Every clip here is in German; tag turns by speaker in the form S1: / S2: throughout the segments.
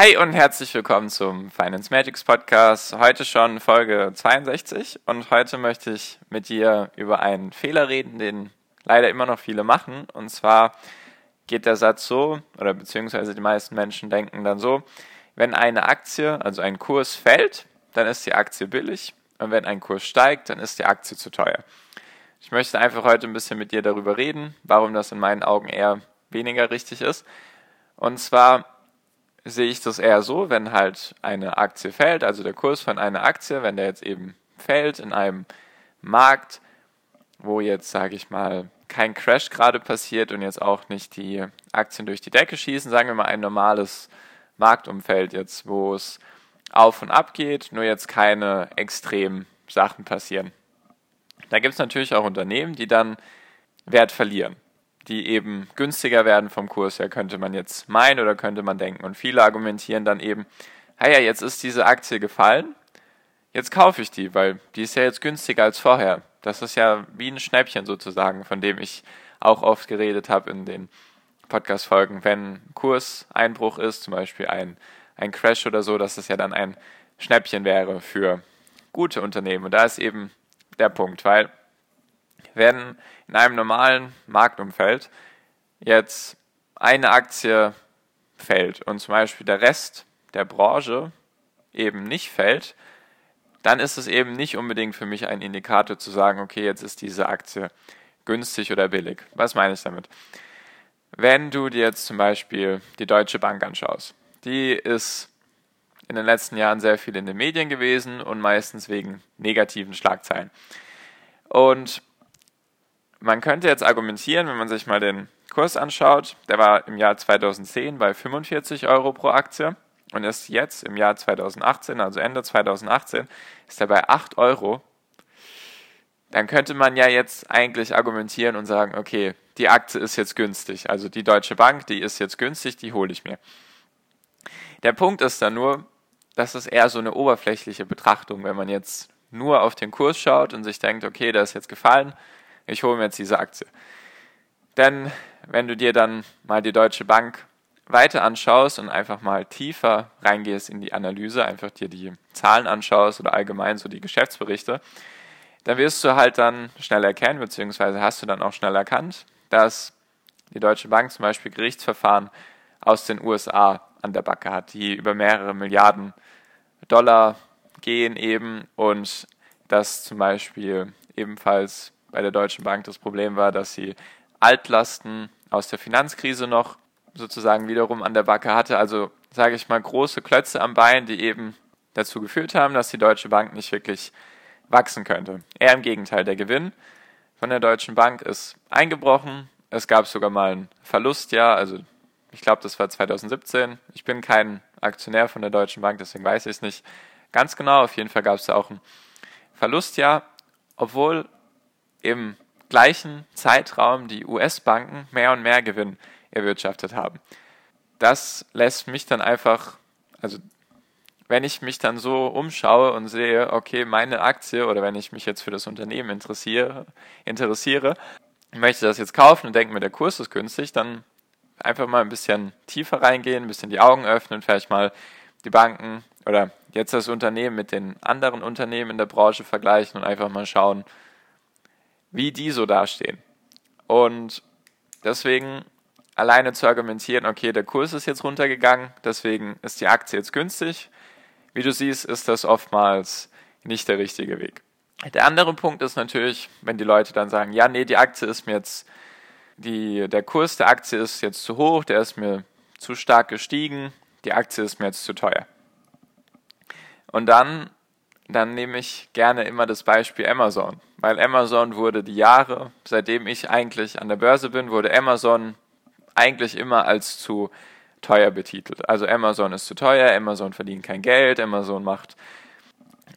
S1: Hi und herzlich willkommen zum Finance Magics Podcast. Heute schon Folge 62 und heute möchte ich mit dir über einen Fehler reden, den leider immer noch viele machen. Und zwar geht der Satz so, oder beziehungsweise die meisten Menschen denken dann so, wenn eine Aktie, also ein Kurs fällt, dann ist die Aktie billig und wenn ein Kurs steigt, dann ist die Aktie zu teuer. Ich möchte einfach heute ein bisschen mit dir darüber reden, warum das in meinen Augen eher weniger richtig ist. Und zwar sehe ich das eher so, wenn halt eine Aktie fällt, also der Kurs von einer Aktie, wenn der jetzt eben fällt in einem Markt, wo jetzt, sage ich mal, kein Crash gerade passiert und jetzt auch nicht die Aktien durch die Decke schießen, sagen wir mal ein normales Marktumfeld jetzt, wo es auf und ab geht, nur jetzt keine extremen Sachen passieren. Da gibt es natürlich auch Unternehmen, die dann Wert verlieren die eben günstiger werden vom Kurs her, könnte man jetzt meinen oder könnte man denken. Und viele argumentieren dann eben, ja, jetzt ist diese Aktie gefallen, jetzt kaufe ich die, weil die ist ja jetzt günstiger als vorher. Das ist ja wie ein Schnäppchen sozusagen, von dem ich auch oft geredet habe in den Podcast-Folgen. Wenn Kurseinbruch ist, zum Beispiel ein, ein Crash oder so, dass es ja dann ein Schnäppchen wäre für gute Unternehmen. Und da ist eben der Punkt, weil wenn in einem normalen Marktumfeld jetzt eine Aktie fällt und zum Beispiel der Rest der Branche eben nicht fällt, dann ist es eben nicht unbedingt für mich ein Indikator zu sagen, okay, jetzt ist diese Aktie günstig oder billig. Was meine ich damit? Wenn du dir jetzt zum Beispiel die Deutsche Bank anschaust, die ist in den letzten Jahren sehr viel in den Medien gewesen und meistens wegen negativen Schlagzeilen. Und man könnte jetzt argumentieren, wenn man sich mal den Kurs anschaut, der war im Jahr 2010 bei 45 Euro pro Aktie und ist jetzt im Jahr 2018, also Ende 2018, ist er bei 8 Euro. Dann könnte man ja jetzt eigentlich argumentieren und sagen, okay, die Aktie ist jetzt günstig, also die Deutsche Bank, die ist jetzt günstig, die hole ich mir. Der Punkt ist dann nur, das ist eher so eine oberflächliche Betrachtung, wenn man jetzt nur auf den Kurs schaut und sich denkt, okay, der ist jetzt gefallen, ich hole mir jetzt diese Aktie. Denn wenn du dir dann mal die Deutsche Bank weiter anschaust und einfach mal tiefer reingehst in die Analyse, einfach dir die Zahlen anschaust oder allgemein so die Geschäftsberichte, dann wirst du halt dann schnell erkennen, beziehungsweise hast du dann auch schnell erkannt, dass die Deutsche Bank zum Beispiel Gerichtsverfahren aus den USA an der Backe hat, die über mehrere Milliarden Dollar gehen eben und dass zum Beispiel ebenfalls bei der Deutschen Bank das Problem war, dass sie Altlasten aus der Finanzkrise noch sozusagen wiederum an der Backe hatte. Also sage ich mal große Klötze am Bein, die eben dazu geführt haben, dass die Deutsche Bank nicht wirklich wachsen könnte. Eher im Gegenteil, der Gewinn von der Deutschen Bank ist eingebrochen. Es gab sogar mal ein Verlustjahr, also ich glaube, das war 2017. Ich bin kein Aktionär von der Deutschen Bank, deswegen weiß ich es nicht ganz genau. Auf jeden Fall gab es da auch ein Verlustjahr, obwohl im gleichen Zeitraum die US-Banken mehr und mehr Gewinn erwirtschaftet haben. Das lässt mich dann einfach, also wenn ich mich dann so umschaue und sehe, okay, meine Aktie oder wenn ich mich jetzt für das Unternehmen interessiere, interessiere, möchte das jetzt kaufen und denke mir, der Kurs ist günstig, dann einfach mal ein bisschen tiefer reingehen, ein bisschen die Augen öffnen, vielleicht mal die Banken oder jetzt das Unternehmen mit den anderen Unternehmen in der Branche vergleichen und einfach mal schauen, wie die so dastehen. Und deswegen alleine zu argumentieren, okay, der Kurs ist jetzt runtergegangen, deswegen ist die Aktie jetzt günstig. Wie du siehst, ist das oftmals nicht der richtige Weg. Der andere Punkt ist natürlich, wenn die Leute dann sagen, ja, nee, die Aktie ist mir jetzt, die, der Kurs der Aktie ist jetzt zu hoch, der ist mir zu stark gestiegen, die Aktie ist mir jetzt zu teuer. Und dann dann nehme ich gerne immer das Beispiel Amazon, weil Amazon wurde die Jahre, seitdem ich eigentlich an der Börse bin, wurde Amazon eigentlich immer als zu teuer betitelt. Also Amazon ist zu teuer, Amazon verdient kein Geld, Amazon macht,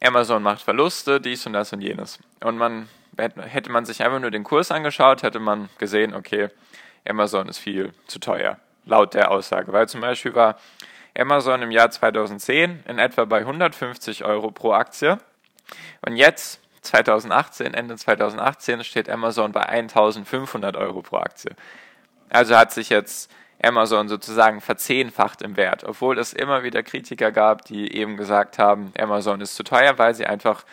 S1: Amazon macht Verluste, dies und das und jenes. Und man hätte man sich einfach nur den Kurs angeschaut, hätte man gesehen, okay, Amazon ist viel zu teuer, laut der Aussage. Weil zum Beispiel war Amazon im Jahr 2010 in etwa bei 150 Euro pro Aktie. Und jetzt, 2018, Ende 2018, steht Amazon bei 1500 Euro pro Aktie. Also hat sich jetzt Amazon sozusagen verzehnfacht im Wert, obwohl es immer wieder Kritiker gab, die eben gesagt haben, Amazon ist zu teuer, weil sie einfach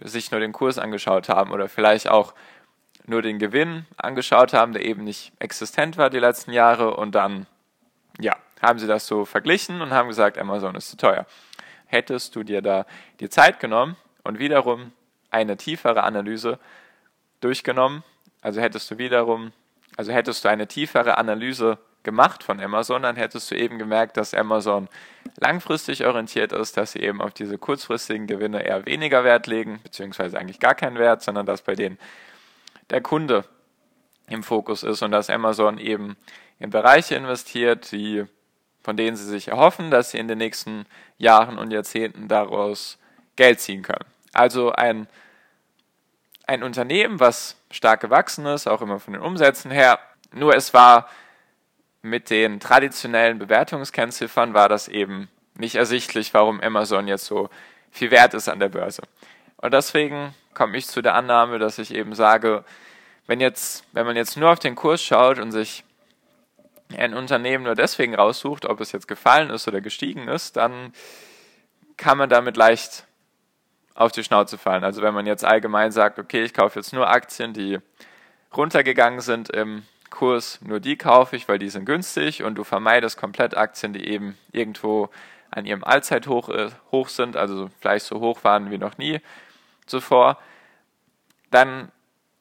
S1: sich nur den Kurs angeschaut haben oder vielleicht auch nur den Gewinn angeschaut haben, der eben nicht existent war die letzten Jahre und dann, ja, haben sie das so verglichen und haben gesagt, Amazon ist zu teuer. Hättest du dir da die Zeit genommen und wiederum eine tiefere Analyse durchgenommen, also hättest du wiederum, also hättest du eine tiefere Analyse gemacht von Amazon, dann hättest du eben gemerkt, dass Amazon langfristig orientiert ist, dass sie eben auf diese kurzfristigen Gewinne eher weniger Wert legen, beziehungsweise eigentlich gar keinen Wert, sondern dass bei denen der Kunde im Fokus ist und dass Amazon eben in Bereiche investiert, die, von denen sie sich erhoffen, dass sie in den nächsten Jahren und Jahrzehnten daraus Geld ziehen können. Also ein, ein Unternehmen, was stark gewachsen ist, auch immer von den Umsätzen her, nur es war mit den traditionellen Bewertungskennziffern war das eben nicht ersichtlich, warum Amazon jetzt so viel wert ist an der Börse. Und deswegen komme ich zu der Annahme, dass ich eben sage, wenn jetzt, wenn man jetzt nur auf den Kurs schaut und sich ein Unternehmen nur deswegen raussucht, ob es jetzt gefallen ist oder gestiegen ist, dann kann man damit leicht auf die Schnauze fallen. Also wenn man jetzt allgemein sagt, okay, ich kaufe jetzt nur Aktien, die runtergegangen sind im Kurs, nur die kaufe ich, weil die sind günstig und du vermeidest komplett Aktien, die eben irgendwo an ihrem Allzeithoch äh, hoch sind, also vielleicht so hoch waren wie noch nie zuvor, dann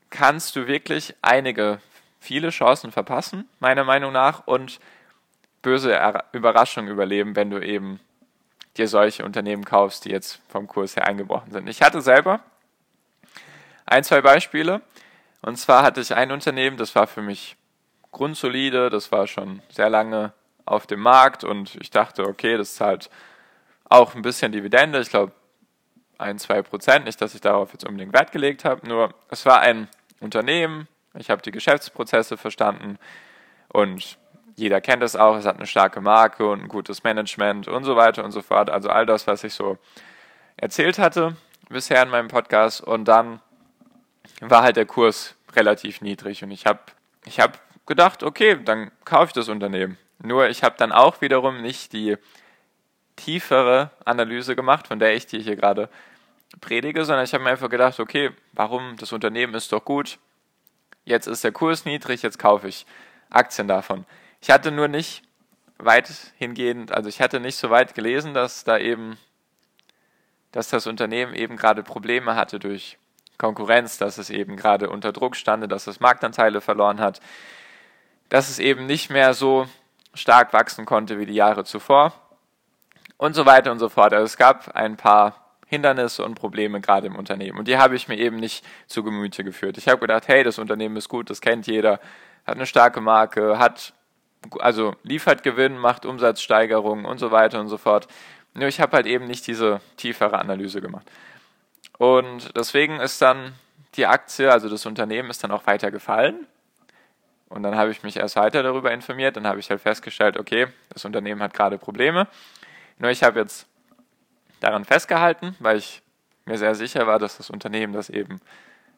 S1: kannst du wirklich einige, viele Chancen verpassen, meiner Meinung nach, und böse Überraschungen überleben, wenn du eben dir solche Unternehmen kaufst, die jetzt vom Kurs her eingebrochen sind. Ich hatte selber ein, zwei Beispiele. Und zwar hatte ich ein Unternehmen, das war für mich grundsolide, das war schon sehr lange auf dem Markt und ich dachte, okay, das zahlt auch ein bisschen Dividende, ich glaube ein, zwei Prozent, nicht, dass ich darauf jetzt unbedingt Wert gelegt habe, nur es war ein Unternehmen, ich habe die Geschäftsprozesse verstanden und jeder kennt es auch, es hat eine starke Marke und ein gutes Management und so weiter und so fort, also all das, was ich so erzählt hatte bisher in meinem Podcast. Und dann war halt der Kurs relativ niedrig und ich habe ich hab gedacht, okay, dann kaufe ich das Unternehmen. Nur ich habe dann auch wiederum nicht die tiefere Analyse gemacht, von der ich dir hier gerade predige, sondern ich habe mir einfach gedacht, okay, warum? Das Unternehmen ist doch gut, jetzt ist der Kurs niedrig, jetzt kaufe ich Aktien davon. Ich hatte nur nicht weit hingehend, also ich hatte nicht so weit gelesen, dass da eben, dass das Unternehmen eben gerade Probleme hatte durch Konkurrenz, dass es eben gerade unter Druck stande, dass es Marktanteile verloren hat, dass es eben nicht mehr so stark wachsen konnte wie die Jahre zuvor und so weiter und so fort. Also es gab ein paar Hindernisse und Probleme gerade im Unternehmen und die habe ich mir eben nicht zu Gemüte geführt. Ich habe gedacht, hey, das Unternehmen ist gut, das kennt jeder, hat eine starke Marke, hat also liefert Gewinn, macht Umsatzsteigerungen und so weiter und so fort. Nur ich habe halt eben nicht diese tiefere Analyse gemacht. Und deswegen ist dann die Aktie, also das Unternehmen, ist dann auch weiter gefallen. Und dann habe ich mich erst weiter darüber informiert. Dann habe ich halt festgestellt, okay, das Unternehmen hat gerade Probleme. Nur ich habe jetzt daran festgehalten, weil ich mir sehr sicher war, dass das Unternehmen das eben,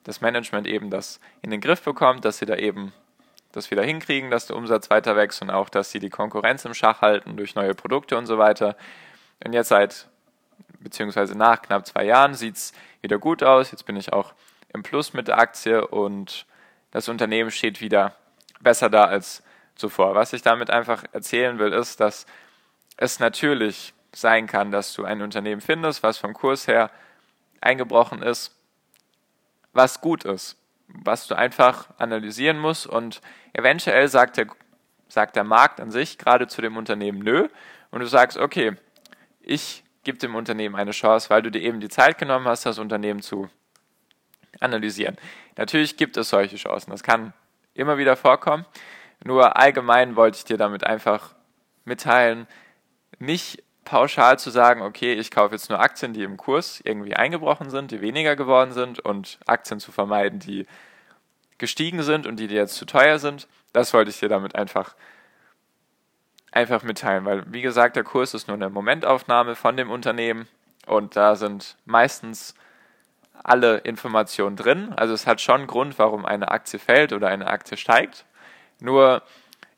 S1: das Management eben das in den Griff bekommt, dass sie da eben das wieder hinkriegen, dass der Umsatz weiter wächst und auch, dass sie die Konkurrenz im Schach halten durch neue Produkte und so weiter. Und jetzt seit, beziehungsweise nach knapp zwei Jahren, sieht es wieder gut aus. Jetzt bin ich auch im Plus mit der Aktie und das Unternehmen steht wieder besser da als zuvor. Was ich damit einfach erzählen will, ist, dass es natürlich sein kann, dass du ein Unternehmen findest, was vom Kurs her eingebrochen ist, was gut ist, was du einfach analysieren musst. Und eventuell sagt der, sagt der Markt an sich gerade zu dem Unternehmen nö. Und du sagst, okay, ich gebe dem Unternehmen eine Chance, weil du dir eben die Zeit genommen hast, das Unternehmen zu analysieren. Natürlich gibt es solche Chancen, das kann immer wieder vorkommen, nur allgemein wollte ich dir damit einfach mitteilen, nicht pauschal zu sagen, okay, ich kaufe jetzt nur Aktien, die im Kurs irgendwie eingebrochen sind, die weniger geworden sind und Aktien zu vermeiden, die gestiegen sind und die dir jetzt zu teuer sind. Das wollte ich dir damit einfach, einfach mitteilen, weil wie gesagt, der Kurs ist nur eine Momentaufnahme von dem Unternehmen und da sind meistens alle Informationen drin. Also es hat schon Grund, warum eine Aktie fällt oder eine Aktie steigt. Nur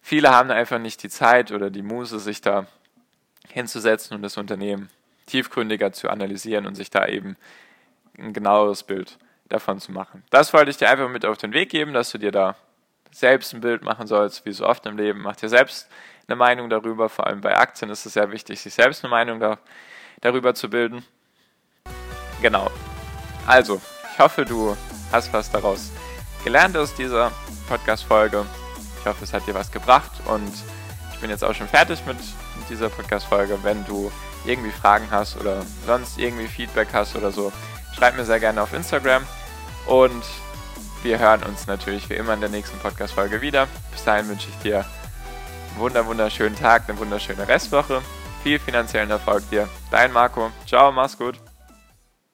S1: viele haben einfach nicht die Zeit oder die Muße, sich da hinzusetzen und das Unternehmen tiefgründiger zu analysieren und sich da eben ein genaueres Bild davon zu machen. Das wollte ich dir einfach mit auf den Weg geben, dass du dir da selbst ein Bild machen sollst, wie so oft im Leben. Mach dir selbst eine Meinung darüber. Vor allem bei Aktien ist es sehr wichtig, sich selbst eine Meinung da, darüber zu bilden. Genau. Also, ich hoffe, du hast was daraus gelernt aus dieser Podcast-Folge. Ich hoffe, es hat dir was gebracht und bin jetzt auch schon fertig mit dieser Podcast-Folge. Wenn du irgendwie Fragen hast oder sonst irgendwie Feedback hast oder so, schreib mir sehr gerne auf Instagram. Und wir hören uns natürlich wie immer in der nächsten Podcast-Folge wieder. Bis dahin wünsche ich dir einen wunder wunderschönen Tag, eine wunderschöne Restwoche. Viel finanziellen Erfolg dir. Dein Marco. Ciao, mach's gut.